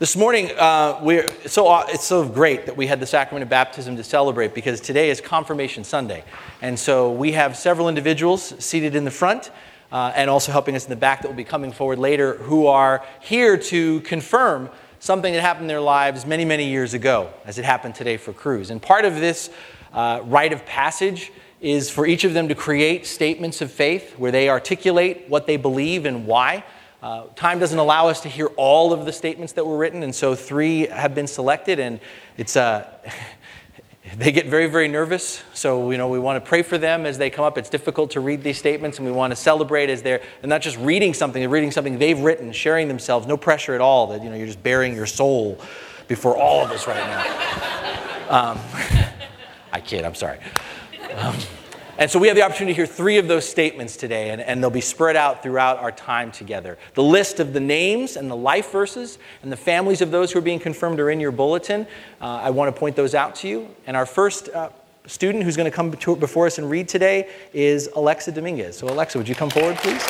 This morning, uh, we're, so, uh, it's so great that we had the sacrament of baptism to celebrate because today is Confirmation Sunday. And so we have several individuals seated in the front uh, and also helping us in the back that will be coming forward later who are here to confirm something that happened in their lives many, many years ago, as it happened today for Cruz. And part of this uh, rite of passage is for each of them to create statements of faith where they articulate what they believe and why. Uh, time doesn't allow us to hear all of the statements that were written, and so three have been selected, and it's uh, they get very, very nervous. So you know we want to pray for them as they come up. It's difficult to read these statements, and we want to celebrate as they're, they're not just reading something; they're reading something they've written, sharing themselves. No pressure at all. That you know you're just bearing your soul before all of us right now. Um, I kid. I'm sorry. Um, and so we have the opportunity to hear three of those statements today, and, and they'll be spread out throughout our time together. The list of the names and the life verses and the families of those who are being confirmed are in your bulletin. Uh, I want to point those out to you. And our first uh, student who's going to come before us and read today is Alexa Dominguez. So, Alexa, would you come forward, please?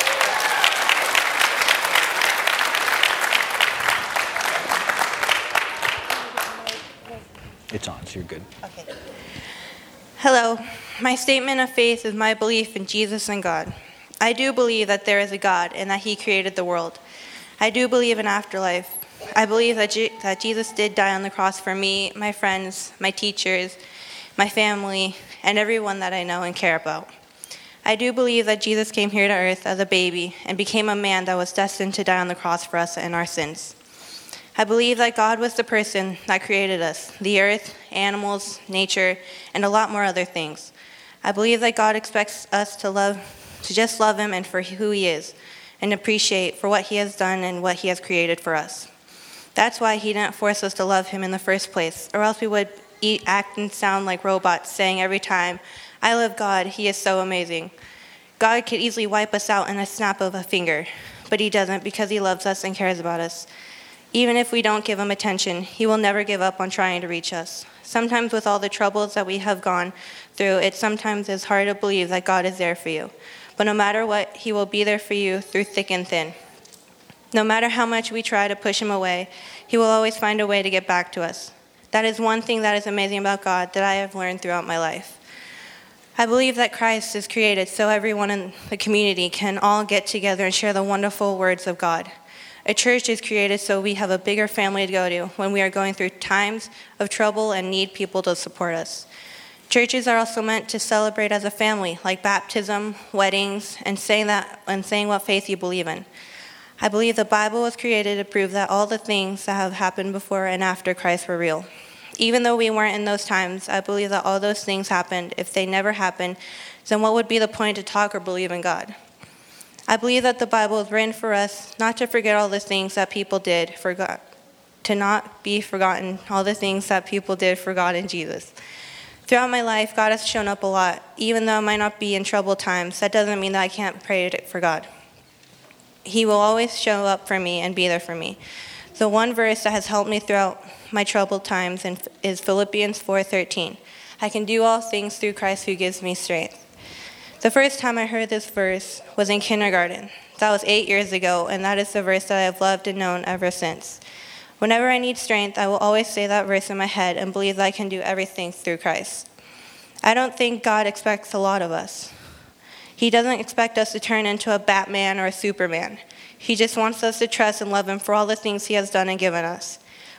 It's on, so you're good. Okay. Hello. My statement of faith is my belief in Jesus and God. I do believe that there is a God and that He created the world. I do believe in afterlife. I believe that, Je- that Jesus did die on the cross for me, my friends, my teachers, my family, and everyone that I know and care about. I do believe that Jesus came here to earth as a baby and became a man that was destined to die on the cross for us and our sins. I believe that God was the person that created us the earth, animals, nature, and a lot more other things. I believe that God expects us to love, to just love Him and for who He is, and appreciate for what He has done and what He has created for us. That's why He didn't force us to love Him in the first place, or else we would eat, act, and sound like robots, saying every time, I love God, He is so amazing. God could easily wipe us out in a snap of a finger, but He doesn't because He loves us and cares about us. Even if we don't give Him attention, He will never give up on trying to reach us. Sometimes, with all the troubles that we have gone through, it sometimes is hard to believe that God is there for you. But no matter what, He will be there for you through thick and thin. No matter how much we try to push Him away, He will always find a way to get back to us. That is one thing that is amazing about God that I have learned throughout my life. I believe that Christ is created so everyone in the community can all get together and share the wonderful words of God. A church is created so we have a bigger family to go to when we are going through times of trouble and need people to support us. Churches are also meant to celebrate as a family, like baptism, weddings, and saying that and saying what faith you believe in. I believe the Bible was created to prove that all the things that have happened before and after Christ were real. Even though we weren't in those times, I believe that all those things happened. If they never happened, then what would be the point to talk or believe in God? I believe that the Bible is written for us not to forget all the things that people did for God, to not be forgotten all the things that people did for God and Jesus. Throughout my life, God has shown up a lot. Even though I might not be in troubled times, that doesn't mean that I can't pray for God. He will always show up for me and be there for me. The one verse that has helped me throughout my troubled times is Philippians 4:13. I can do all things through Christ who gives me strength. The first time I heard this verse was in kindergarten. That was eight years ago, and that is the verse that I have loved and known ever since. Whenever I need strength, I will always say that verse in my head and believe that I can do everything through Christ. I don't think God expects a lot of us. He doesn't expect us to turn into a Batman or a Superman. He just wants us to trust and love Him for all the things He has done and given us.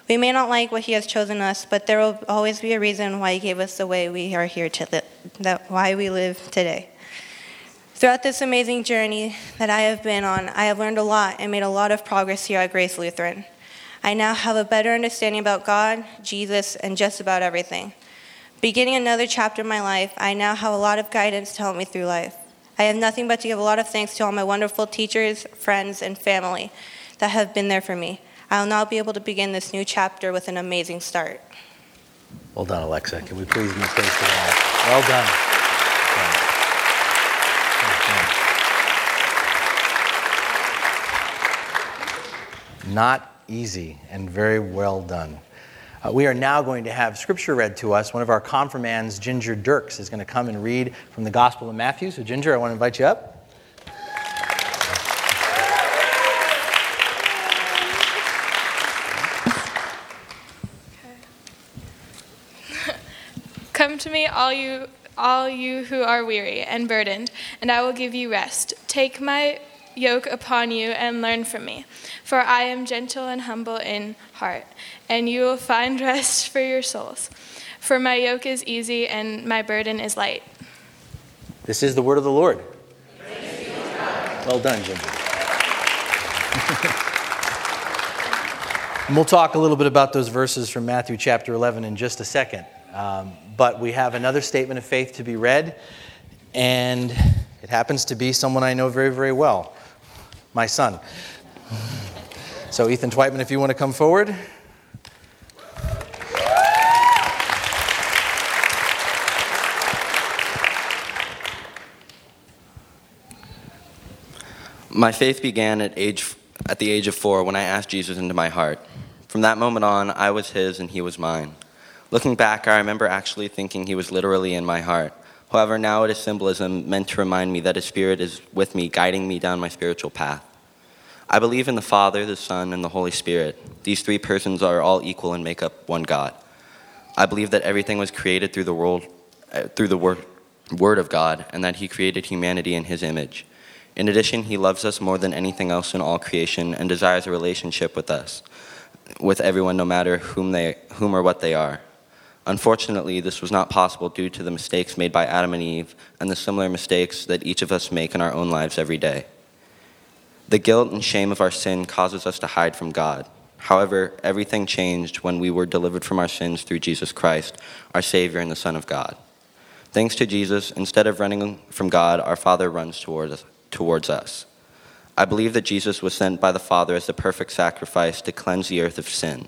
We may not like what He has chosen us, but there will always be a reason why He gave us the way we are here to live, that why we live today. Throughout this amazing journey that I have been on, I have learned a lot and made a lot of progress here at Grace Lutheran. I now have a better understanding about God, Jesus, and just about everything. Beginning another chapter in my life, I now have a lot of guidance to help me through life. I have nothing but to give a lot of thanks to all my wonderful teachers, friends, and family that have been there for me. I will now be able to begin this new chapter with an amazing start. Well done, Alexa. Can we please be praised to God? Well done. Not easy and very well done. Uh, we are now going to have scripture read to us. One of our confirmands, Ginger Dirks, is going to come and read from the Gospel of Matthew. So, Ginger, I want to invite you up. Come to me, all you all you who are weary and burdened, and I will give you rest. Take my yoke upon you and learn from me, for I am gentle and humble in heart, and you will find rest for your souls. For my yoke is easy and my burden is light. This is the word of the Lord. Well done, Ginger. and we'll talk a little bit about those verses from Matthew chapter 11 in just a second. Um, but we have another statement of faith to be read, and it happens to be someone I know very, very well my son. So, Ethan Twightman, if you want to come forward. My faith began at, age, at the age of four when I asked Jesus into my heart. From that moment on, I was his and he was mine. Looking back, I remember actually thinking he was literally in my heart. However, now it is symbolism meant to remind me that his spirit is with me, guiding me down my spiritual path. I believe in the Father, the Son, and the Holy Spirit. These three persons are all equal and make up one God. I believe that everything was created through the world, uh, through the word, word of God, and that He created humanity in His image. In addition, He loves us more than anything else in all creation and desires a relationship with us, with everyone, no matter whom they, whom or what they are. Unfortunately, this was not possible due to the mistakes made by Adam and Eve and the similar mistakes that each of us make in our own lives every day. The guilt and shame of our sin causes us to hide from God. However, everything changed when we were delivered from our sins through Jesus Christ, our Savior and the Son of God. Thanks to Jesus, instead of running from God, our Father runs towards, towards us. I believe that Jesus was sent by the Father as the perfect sacrifice to cleanse the earth of sin.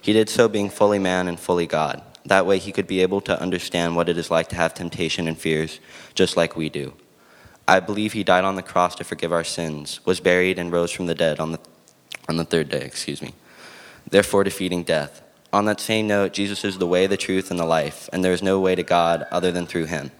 He did so being fully man and fully God. That way, he could be able to understand what it is like to have temptation and fears, just like we do. I believe he died on the cross to forgive our sins, was buried, and rose from the dead on the, on the third day, excuse me, therefore defeating death. On that same note, Jesus is the way, the truth, and the life, and there is no way to God other than through him.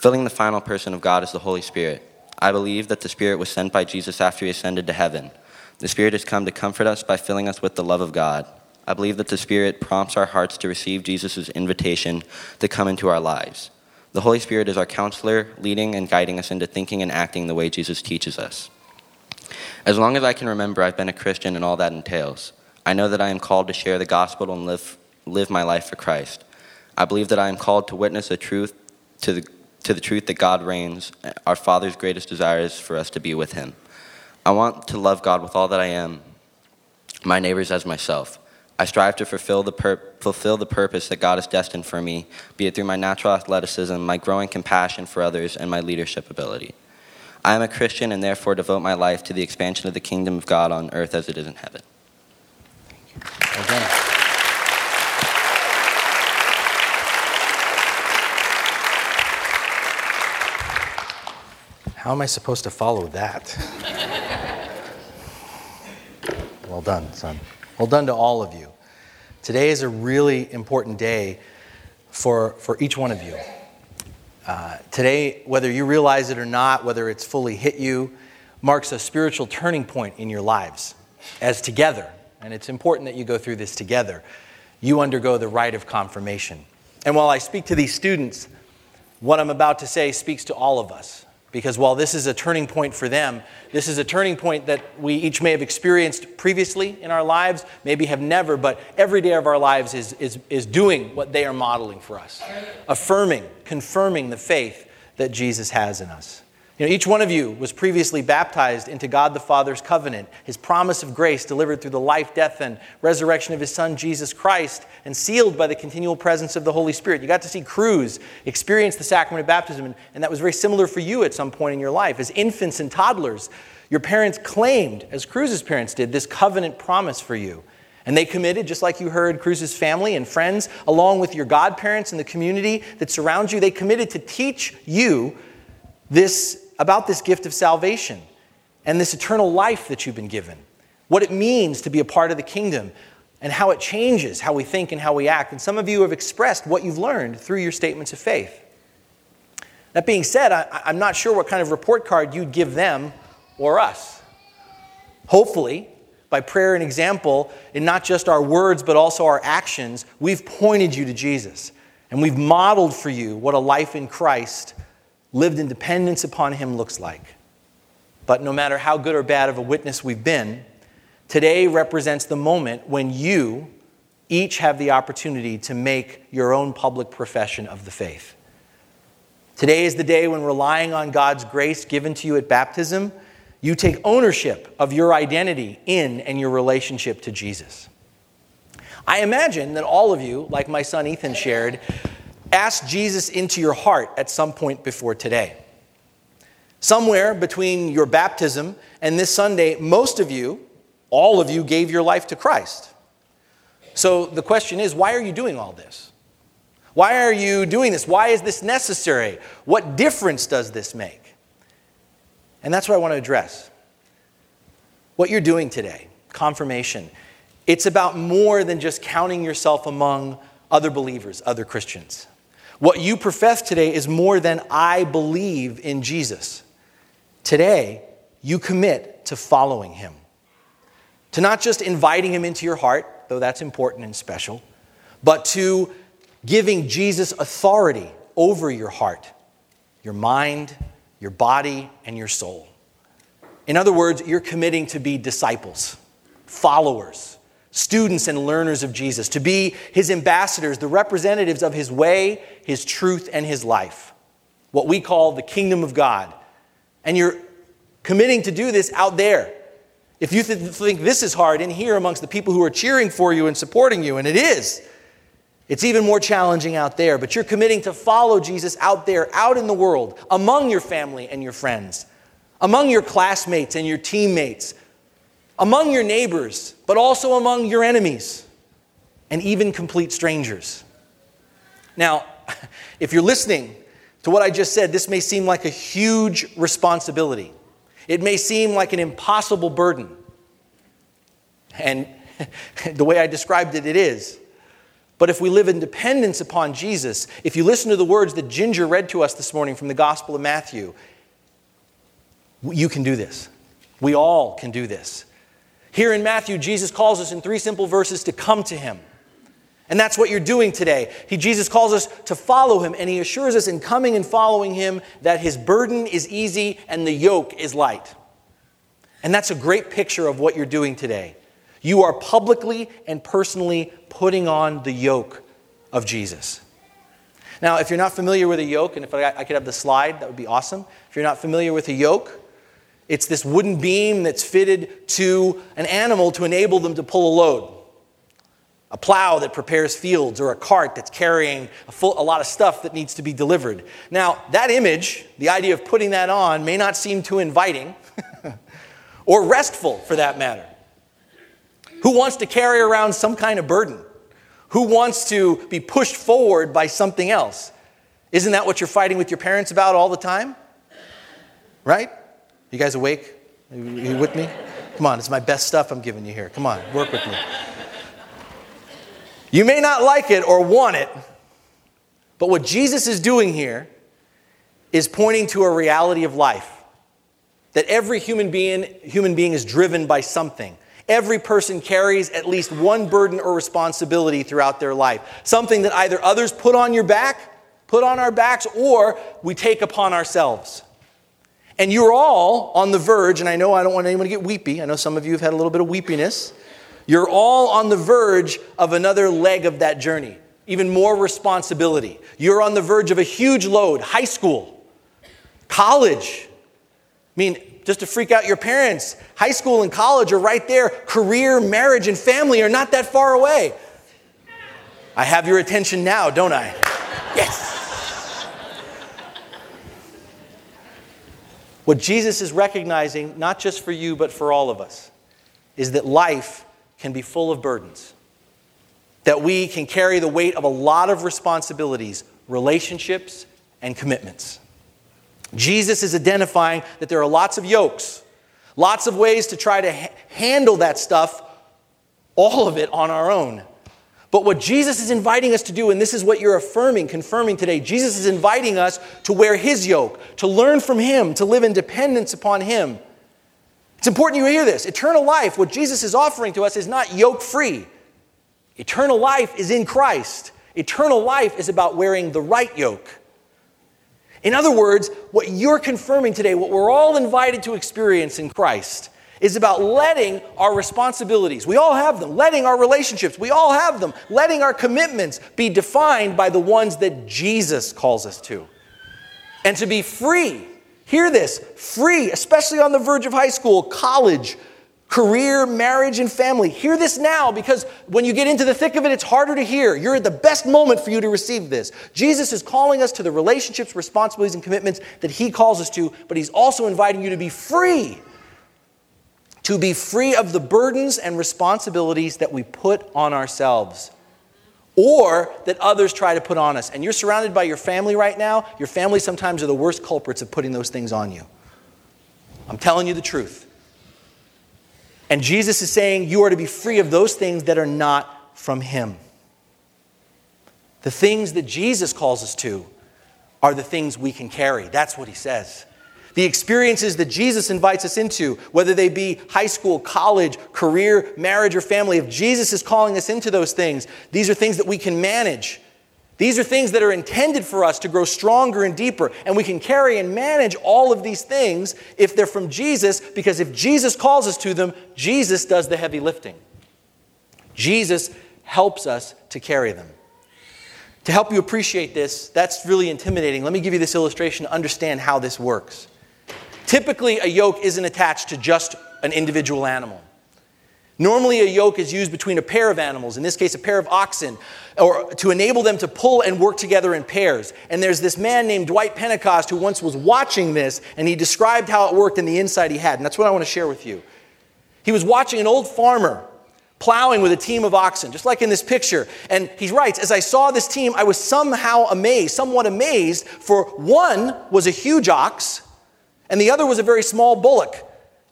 Filling the final person of God is the Holy Spirit. I believe that the Spirit was sent by Jesus after he ascended to heaven. The Spirit has come to comfort us by filling us with the love of God. I believe that the Spirit prompts our hearts to receive Jesus' invitation to come into our lives. The Holy Spirit is our counselor, leading and guiding us into thinking and acting the way Jesus teaches us. As long as I can remember, I've been a Christian and all that entails. I know that I am called to share the gospel and live, live my life for Christ. I believe that I am called to witness the truth to the, to the truth that God reigns. Our Father's greatest desire is for us to be with Him. I want to love God with all that I am, my neighbors as myself. I strive to fulfill the, pur- fulfill the purpose that God has destined for me, be it through my natural athleticism, my growing compassion for others, and my leadership ability. I am a Christian and therefore devote my life to the expansion of the kingdom of God on earth as it is in heaven. Well done. How am I supposed to follow that? well done, son. Well done to all of you. Today is a really important day for, for each one of you. Uh, today, whether you realize it or not, whether it's fully hit you, marks a spiritual turning point in your lives as together, and it's important that you go through this together, you undergo the rite of confirmation. And while I speak to these students, what I'm about to say speaks to all of us. Because while this is a turning point for them, this is a turning point that we each may have experienced previously in our lives, maybe have never, but every day of our lives is, is, is doing what they are modeling for us, affirming, confirming the faith that Jesus has in us. You know, each one of you was previously baptized into God the Father's covenant, his promise of grace delivered through the life, death, and resurrection of his Son, Jesus Christ, and sealed by the continual presence of the Holy Spirit. You got to see Cruz experience the sacrament of baptism, and, and that was very similar for you at some point in your life. As infants and toddlers, your parents claimed, as Cruz's parents did, this covenant promise for you. And they committed, just like you heard Cruz's family and friends, along with your godparents and the community that surrounds you, they committed to teach you this about this gift of salvation and this eternal life that you've been given, what it means to be a part of the kingdom, and how it changes how we think and how we act. And some of you have expressed what you've learned through your statements of faith. That being said, I, am not sure what kind of report card you'd give them or us. Hopefully, by prayer and example, in not just our words but also our actions, we've pointed you to Jesus. And we've modeled for you what a life in Christ lived in dependence upon Him looks like. But no matter how good or bad of a witness we've been, today represents the moment when you each have the opportunity to make your own public profession of the faith. Today is the day when, relying on God's grace given to you at baptism, you take ownership of your identity in and your relationship to Jesus. I imagine that all of you, like my son Ethan shared, asked Jesus into your heart at some point before today. Somewhere between your baptism and this Sunday, most of you, all of you, gave your life to Christ. So the question is why are you doing all this? Why are you doing this? Why is this necessary? What difference does this make? And that's what I want to address. What you're doing today, confirmation, it's about more than just counting yourself among other believers, other Christians. What you profess today is more than I believe in Jesus. Today, you commit to following him, to not just inviting him into your heart, though that's important and special, but to giving Jesus authority over your heart, your mind, your body, and your soul. In other words, you're committing to be disciples, followers, students and learners of Jesus, to be his ambassadors, the representatives of his way, his truth, and his life, what we call the kingdom of God. And you're committing to do this out there. If you th- think this is hard in here amongst the people who are cheering for you and supporting you, and it is, it's even more challenging out there, but you're committing to follow Jesus out there, out in the world, among your family and your friends, among your classmates and your teammates, among your neighbors, but also among your enemies, and even complete strangers. Now, if you're listening to what I just said, this may seem like a huge responsibility. It may seem like an impossible burden. And the way I described it, it is. But if we live in dependence upon Jesus, if you listen to the words that Ginger read to us this morning from the Gospel of Matthew, you can do this. We all can do this. Here in Matthew, Jesus calls us in three simple verses to come to him. And that's what you're doing today. He, Jesus calls us to follow him, and he assures us in coming and following him that his burden is easy and the yoke is light. And that's a great picture of what you're doing today. You are publicly and personally putting on the yoke of Jesus. Now, if you're not familiar with a yoke, and if I, I could have the slide, that would be awesome. If you're not familiar with a yoke, it's this wooden beam that's fitted to an animal to enable them to pull a load. A plow that prepares fields, or a cart that's carrying a, full, a lot of stuff that needs to be delivered. Now, that image, the idea of putting that on, may not seem too inviting or restful for that matter. Who wants to carry around some kind of burden? Who wants to be pushed forward by something else? Isn't that what you're fighting with your parents about all the time? Right? You guys awake? Are you with me? Come on, it's my best stuff I'm giving you here. Come on, work with me. You may not like it or want it, but what Jesus is doing here is pointing to a reality of life. That every human being, human being is driven by something. Every person carries at least one burden or responsibility throughout their life. Something that either others put on your back, put on our backs, or we take upon ourselves. And you're all on the verge, and I know I don't want anyone to get weepy. I know some of you have had a little bit of weepiness. You're all on the verge of another leg of that journey, even more responsibility. You're on the verge of a huge load high school, college. I mean, just to freak out your parents, high school and college are right there. Career, marriage, and family are not that far away. I have your attention now, don't I? Yes. What Jesus is recognizing, not just for you, but for all of us, is that life can be full of burdens. That we can carry the weight of a lot of responsibilities, relationships, and commitments. Jesus is identifying that there are lots of yokes, lots of ways to try to ha- handle that stuff, all of it on our own. But what Jesus is inviting us to do, and this is what you're affirming, confirming today, Jesus is inviting us to wear his yoke, to learn from him, to live in dependence upon him. It's important you hear this. Eternal life, what Jesus is offering to us, is not yoke free. Eternal life is in Christ. Eternal life is about wearing the right yoke. In other words, what you're confirming today, what we're all invited to experience in Christ, is about letting our responsibilities, we all have them, letting our relationships, we all have them, letting our commitments be defined by the ones that Jesus calls us to. And to be free, hear this, free, especially on the verge of high school, college, career, marriage, and family. Hear this now because when you get into the thick of it, it's harder to hear. You're at the best moment for you to receive this. Jesus is calling us to the relationships, responsibilities, and commitments that He calls us to, but He's also inviting you to be free. To be free of the burdens and responsibilities that we put on ourselves or that others try to put on us. And you're surrounded by your family right now. Your family sometimes are the worst culprits of putting those things on you. I'm telling you the truth. And Jesus is saying you are to be free of those things that are not from Him. The things that Jesus calls us to are the things we can carry. That's what He says. The experiences that Jesus invites us into, whether they be high school, college, career, marriage, or family, if Jesus is calling us into those things, these are things that we can manage. These are things that are intended for us to grow stronger and deeper. And we can carry and manage all of these things if they're from Jesus, because if Jesus calls us to them, Jesus does the heavy lifting. Jesus helps us to carry them. To help you appreciate this, that's really intimidating. Let me give you this illustration to understand how this works. Typically, a yoke isn't attached to just an individual animal. Normally, a yoke is used between a pair of animals, in this case, a pair of oxen, or to enable them to pull and work together in pairs. And there's this man named Dwight Pentecost who once was watching this, and he described how it worked and the insight he had. And that's what I want to share with you. He was watching an old farmer plowing with a team of oxen, just like in this picture. And he writes, As I saw this team, I was somehow amazed, somewhat amazed, for one was a huge ox, and the other was a very small bullock.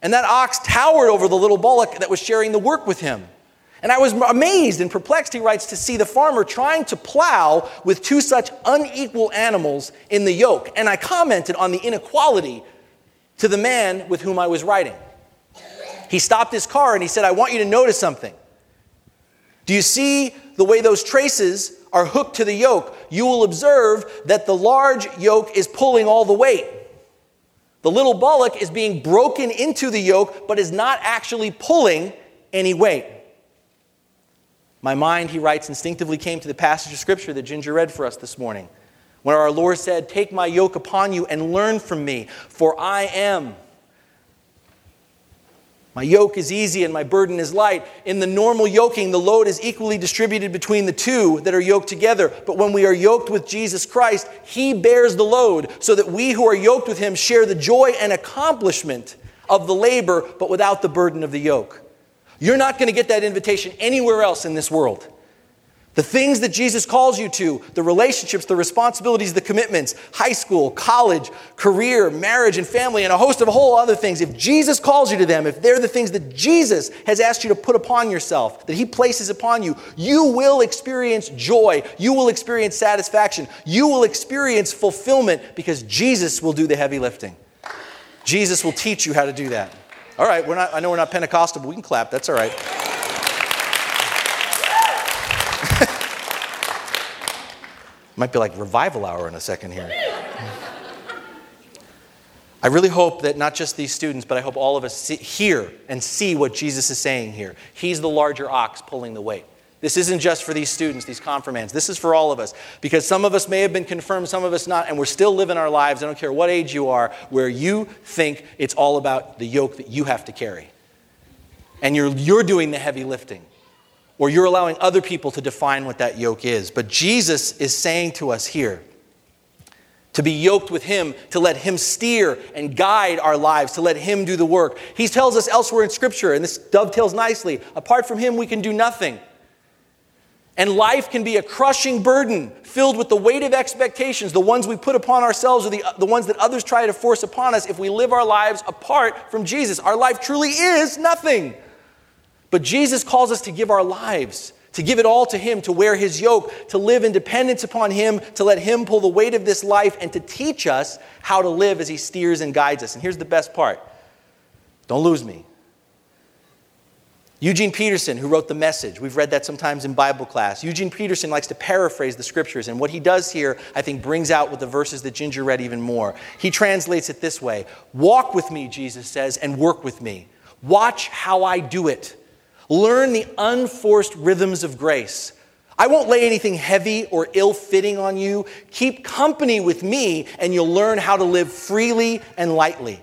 And that ox towered over the little bullock that was sharing the work with him. And I was amazed and perplexed, he writes, to see the farmer trying to plow with two such unequal animals in the yoke. And I commented on the inequality to the man with whom I was writing. He stopped his car and he said, I want you to notice something. Do you see the way those traces are hooked to the yoke? You will observe that the large yoke is pulling all the weight. The little bullock is being broken into the yoke, but is not actually pulling any weight. My mind, he writes, instinctively came to the passage of scripture that Ginger read for us this morning, where our Lord said, Take my yoke upon you and learn from me, for I am my yoke is easy and my burden is light. In the normal yoking, the load is equally distributed between the two that are yoked together. But when we are yoked with Jesus Christ, He bears the load so that we who are yoked with Him share the joy and accomplishment of the labor, but without the burden of the yoke. You're not going to get that invitation anywhere else in this world. The things that Jesus calls you to, the relationships, the responsibilities, the commitments, high school, college, career, marriage, and family, and a host of whole other things, if Jesus calls you to them, if they're the things that Jesus has asked you to put upon yourself, that He places upon you, you will experience joy. You will experience satisfaction. You will experience fulfillment because Jesus will do the heavy lifting. Jesus will teach you how to do that. All right, we're not, I know we're not Pentecostal, but we can clap. That's all right. Might be like revival hour in a second here. I really hope that not just these students, but I hope all of us see, hear and see what Jesus is saying here. He's the larger ox pulling the weight. This isn't just for these students, these confirmands. This is for all of us. Because some of us may have been confirmed, some of us not, and we're still living our lives, I don't care what age you are, where you think it's all about the yoke that you have to carry. And you're, you're doing the heavy lifting or you're allowing other people to define what that yoke is. But Jesus is saying to us here to be yoked with Him, to let Him steer and guide our lives, to let Him do the work. He tells us elsewhere in Scripture, and this dovetails nicely apart from Him, we can do nothing. And life can be a crushing burden filled with the weight of expectations, the ones we put upon ourselves or the, the ones that others try to force upon us if we live our lives apart from Jesus. Our life truly is nothing. But Jesus calls us to give our lives, to give it all to Him, to wear His yoke, to live in dependence upon Him, to let Him pull the weight of this life, and to teach us how to live as He steers and guides us. And here's the best part don't lose me. Eugene Peterson, who wrote The Message, we've read that sometimes in Bible class. Eugene Peterson likes to paraphrase the scriptures, and what he does here, I think, brings out with the verses that Ginger read even more. He translates it this way Walk with me, Jesus says, and work with me. Watch how I do it. Learn the unforced rhythms of grace. I won't lay anything heavy or ill fitting on you. Keep company with me, and you'll learn how to live freely and lightly.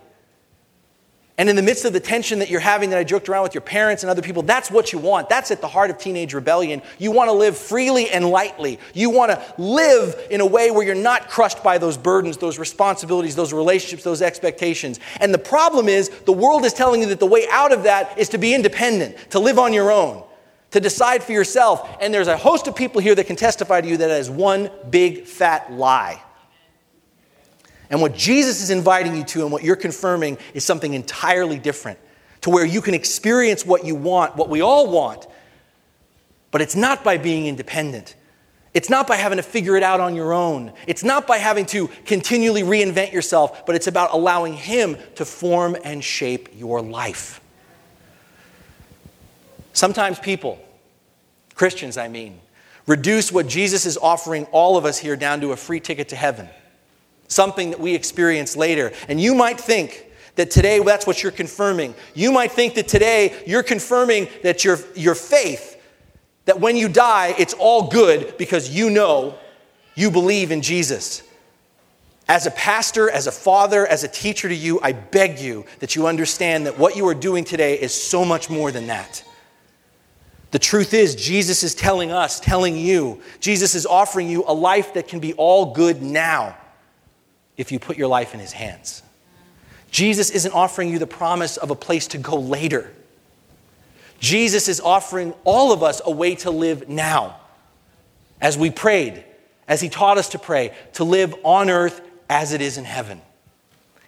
And in the midst of the tension that you're having that I joked around with your parents and other people, that's what you want. That's at the heart of teenage rebellion. You want to live freely and lightly. You want to live in a way where you're not crushed by those burdens, those responsibilities, those relationships, those expectations. And the problem is, the world is telling you that the way out of that is to be independent, to live on your own, to decide for yourself. And there's a host of people here that can testify to you that that is one big fat lie. And what Jesus is inviting you to and what you're confirming is something entirely different to where you can experience what you want, what we all want. But it's not by being independent. It's not by having to figure it out on your own. It's not by having to continually reinvent yourself, but it's about allowing Him to form and shape your life. Sometimes people, Christians I mean, reduce what Jesus is offering all of us here down to a free ticket to heaven something that we experience later. And you might think that today that's what you're confirming. You might think that today you're confirming that your, your faith, that when you die, it's all good because you know you believe in Jesus. As a pastor, as a father, as a teacher to you, I beg you that you understand that what you are doing today is so much more than that. The truth is, Jesus is telling us, telling you, Jesus is offering you a life that can be all good now if you put your life in his hands. Jesus isn't offering you the promise of a place to go later. Jesus is offering all of us a way to live now. As we prayed, as he taught us to pray, to live on earth as it is in heaven.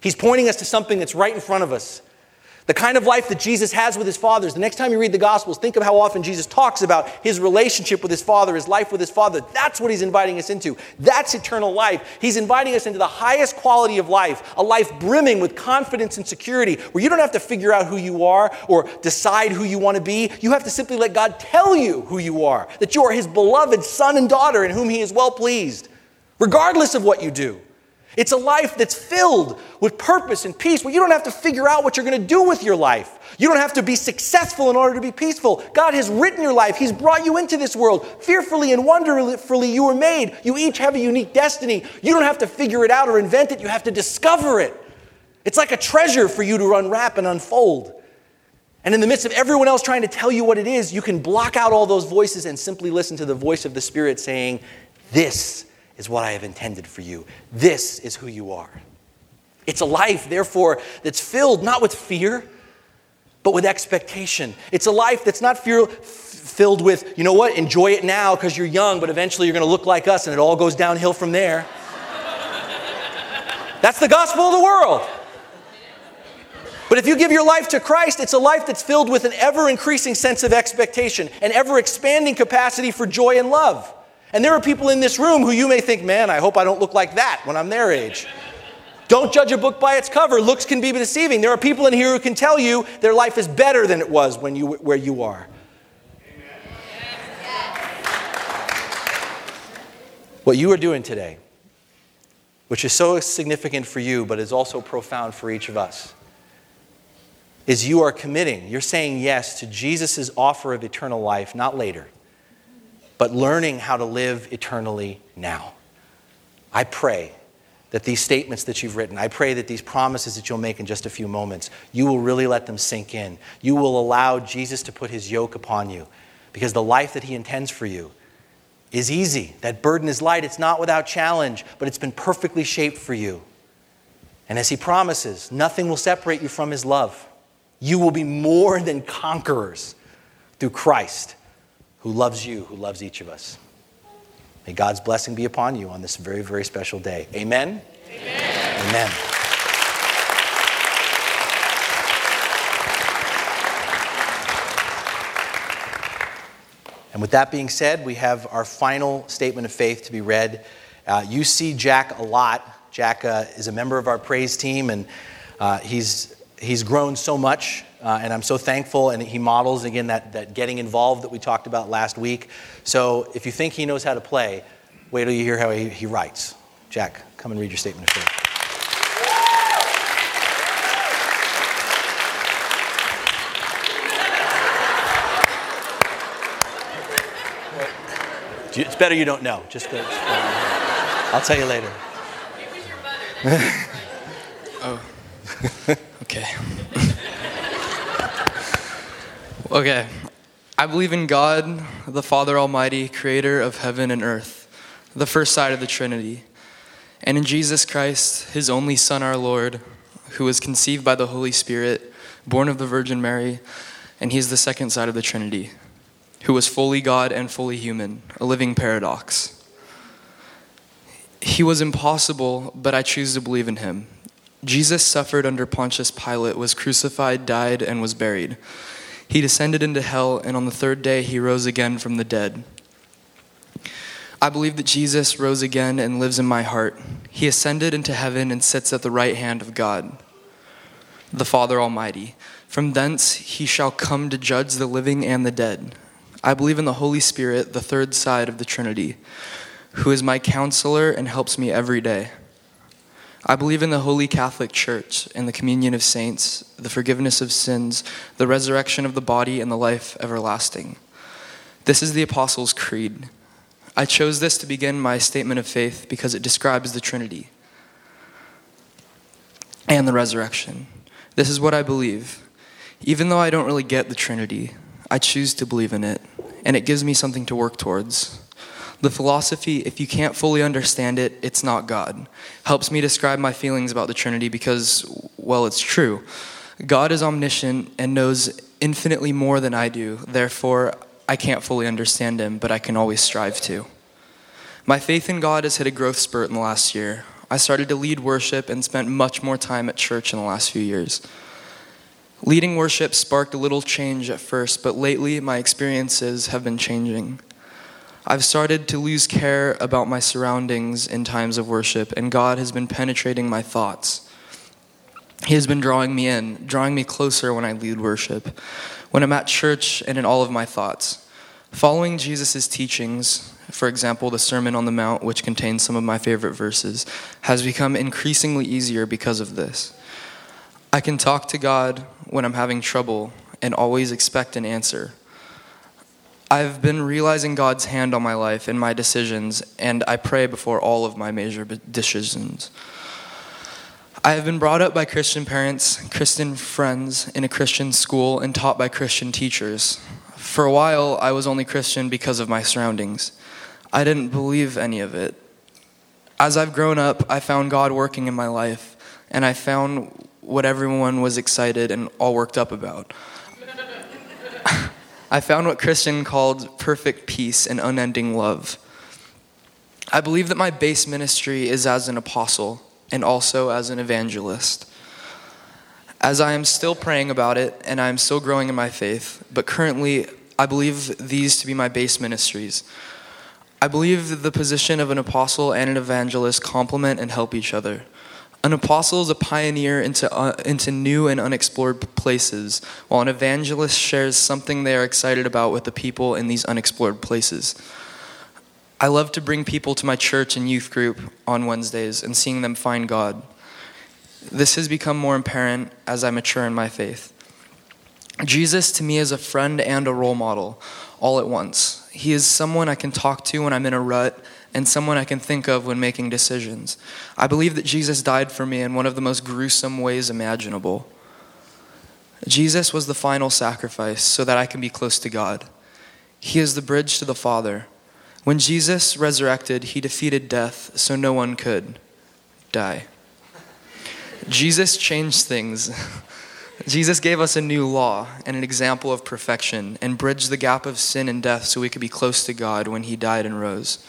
He's pointing us to something that's right in front of us. The kind of life that Jesus has with his fathers. The next time you read the Gospels, think of how often Jesus talks about his relationship with his father, his life with his father. That's what he's inviting us into. That's eternal life. He's inviting us into the highest quality of life, a life brimming with confidence and security, where you don't have to figure out who you are or decide who you want to be. You have to simply let God tell you who you are, that you are his beloved son and daughter in whom he is well pleased, regardless of what you do. It's a life that's filled with purpose and peace where you don't have to figure out what you're going to do with your life. You don't have to be successful in order to be peaceful. God has written your life, He's brought you into this world. Fearfully and wonderfully, you were made. You each have a unique destiny. You don't have to figure it out or invent it, you have to discover it. It's like a treasure for you to unwrap and unfold. And in the midst of everyone else trying to tell you what it is, you can block out all those voices and simply listen to the voice of the Spirit saying, This is what I have intended for you. This is who you are. It's a life, therefore, that's filled not with fear, but with expectation. It's a life that's not fear, filled with, you know what, enjoy it now because you're young, but eventually you're going to look like us and it all goes downhill from there. that's the gospel of the world. But if you give your life to Christ, it's a life that's filled with an ever increasing sense of expectation, an ever expanding capacity for joy and love. And there are people in this room who you may think, man, I hope I don't look like that when I'm their age. Don't judge a book by its cover. Looks can be deceiving. There are people in here who can tell you their life is better than it was when you, where you are. What you are doing today, which is so significant for you, but is also profound for each of us, is you are committing, you're saying yes to Jesus' offer of eternal life, not later but learning how to live eternally now. I pray that these statements that you've written, I pray that these promises that you'll make in just a few moments, you will really let them sink in. You will allow Jesus to put his yoke upon you because the life that he intends for you is easy. That burden is light. It's not without challenge, but it's been perfectly shaped for you. And as he promises, nothing will separate you from his love. You will be more than conquerors through Christ who loves you, who loves each of us. May God's blessing be upon you on this very, very special day. Amen? Amen. Amen. And with that being said, we have our final statement of faith to be read. Uh, you see Jack a lot. Jack uh, is a member of our praise team, and uh, he's, he's grown so much Uh, and I'm so thankful, and he models again that, that getting involved that we talked about last week. So if you think he knows how to play, wait till you hear how he, he writes. Jack, come and read your statement of faith. It's better you don't know. Just go. I'll tell you later. oh. okay. Okay. I believe in God, the Father Almighty, creator of heaven and earth, the first side of the Trinity, and in Jesus Christ, his only Son, our Lord, who was conceived by the Holy Spirit, born of the Virgin Mary, and he is the second side of the Trinity who was fully God and fully human, a living paradox. He was impossible, but I choose to believe in him. Jesus suffered under Pontius Pilate, was crucified, died, and was buried. He descended into hell, and on the third day he rose again from the dead. I believe that Jesus rose again and lives in my heart. He ascended into heaven and sits at the right hand of God, the Father Almighty. From thence he shall come to judge the living and the dead. I believe in the Holy Spirit, the third side of the Trinity, who is my counselor and helps me every day. I believe in the Holy Catholic Church and the communion of saints, the forgiveness of sins, the resurrection of the body, and the life everlasting. This is the Apostles' Creed. I chose this to begin my statement of faith because it describes the Trinity and the resurrection. This is what I believe. Even though I don't really get the Trinity, I choose to believe in it, and it gives me something to work towards. The philosophy, if you can't fully understand it, it's not God, helps me describe my feelings about the Trinity because, well, it's true. God is omniscient and knows infinitely more than I do. Therefore, I can't fully understand him, but I can always strive to. My faith in God has hit a growth spurt in the last year. I started to lead worship and spent much more time at church in the last few years. Leading worship sparked a little change at first, but lately my experiences have been changing. I've started to lose care about my surroundings in times of worship, and God has been penetrating my thoughts. He has been drawing me in, drawing me closer when I lead worship, when I'm at church, and in all of my thoughts. Following Jesus' teachings, for example, the Sermon on the Mount, which contains some of my favorite verses, has become increasingly easier because of this. I can talk to God when I'm having trouble and always expect an answer. I've been realizing God's hand on my life and my decisions, and I pray before all of my major decisions. I have been brought up by Christian parents, Christian friends, in a Christian school, and taught by Christian teachers. For a while, I was only Christian because of my surroundings. I didn't believe any of it. As I've grown up, I found God working in my life, and I found what everyone was excited and all worked up about. I found what Christian called perfect peace and unending love. I believe that my base ministry is as an apostle and also as an evangelist. As I am still praying about it and I am still growing in my faith, but currently I believe these to be my base ministries. I believe the position of an apostle and an evangelist complement and help each other. An apostle is a pioneer into, uh, into new and unexplored places, while an evangelist shares something they are excited about with the people in these unexplored places. I love to bring people to my church and youth group on Wednesdays and seeing them find God. This has become more apparent as I mature in my faith. Jesus to me is a friend and a role model all at once. He is someone I can talk to when I'm in a rut and someone I can think of when making decisions. I believe that Jesus died for me in one of the most gruesome ways imaginable. Jesus was the final sacrifice so that I can be close to God. He is the bridge to the Father. When Jesus resurrected, he defeated death so no one could die. Jesus changed things. Jesus gave us a new law and an example of perfection and bridged the gap of sin and death so we could be close to God when he died and rose.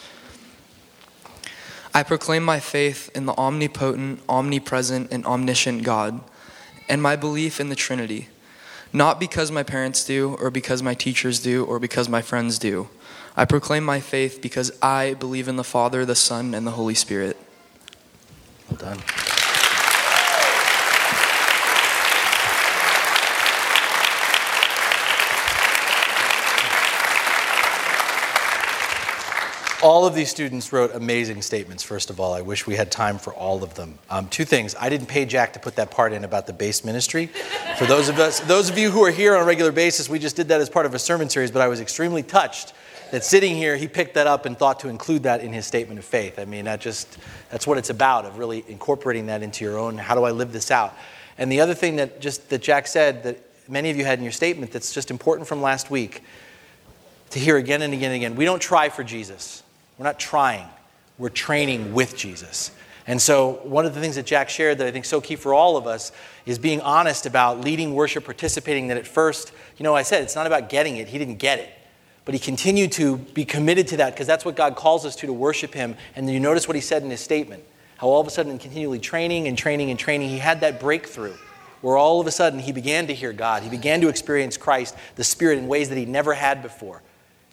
I proclaim my faith in the omnipotent, omnipresent, and omniscient God, and my belief in the Trinity, not because my parents do, or because my teachers do, or because my friends do. I proclaim my faith because I believe in the Father, the Son, and the Holy Spirit. Well done. All of these students wrote amazing statements, first of all. I wish we had time for all of them. Um, two things. I didn't pay Jack to put that part in about the base ministry. For those of us, those of you who are here on a regular basis, we just did that as part of a sermon series, but I was extremely touched that sitting here, he picked that up and thought to include that in his statement of faith. I mean, that just, that's what it's about, of really incorporating that into your own, how do I live this out? And the other thing that just, that Jack said that many of you had in your statement that's just important from last week to hear again and again and again. We don't try for Jesus. We're not trying, we're training with Jesus. And so, one of the things that Jack shared that I think so key for all of us is being honest about leading worship, participating. That at first, you know, I said it's not about getting it, he didn't get it. But he continued to be committed to that because that's what God calls us to, to worship him. And you notice what he said in his statement how all of a sudden, continually training and training and training, he had that breakthrough where all of a sudden he began to hear God. He began to experience Christ, the Spirit, in ways that he never had before.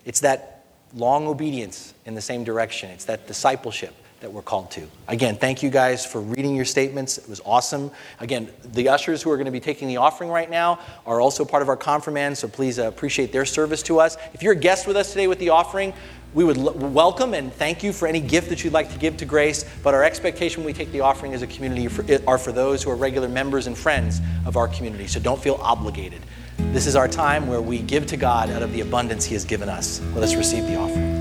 It's that long obedience in the same direction. It's that discipleship that we're called to. Again, thank you guys for reading your statements. It was awesome. Again, the ushers who are going to be taking the offering right now are also part of our confirmand, so please uh, appreciate their service to us. If you're a guest with us today with the offering, we would l- welcome and thank you for any gift that you'd like to give to Grace, but our expectation when we take the offering as a community for, are for those who are regular members and friends of our community, so don't feel obligated. This is our time where we give to God out of the abundance He has given us. Let us receive the offering.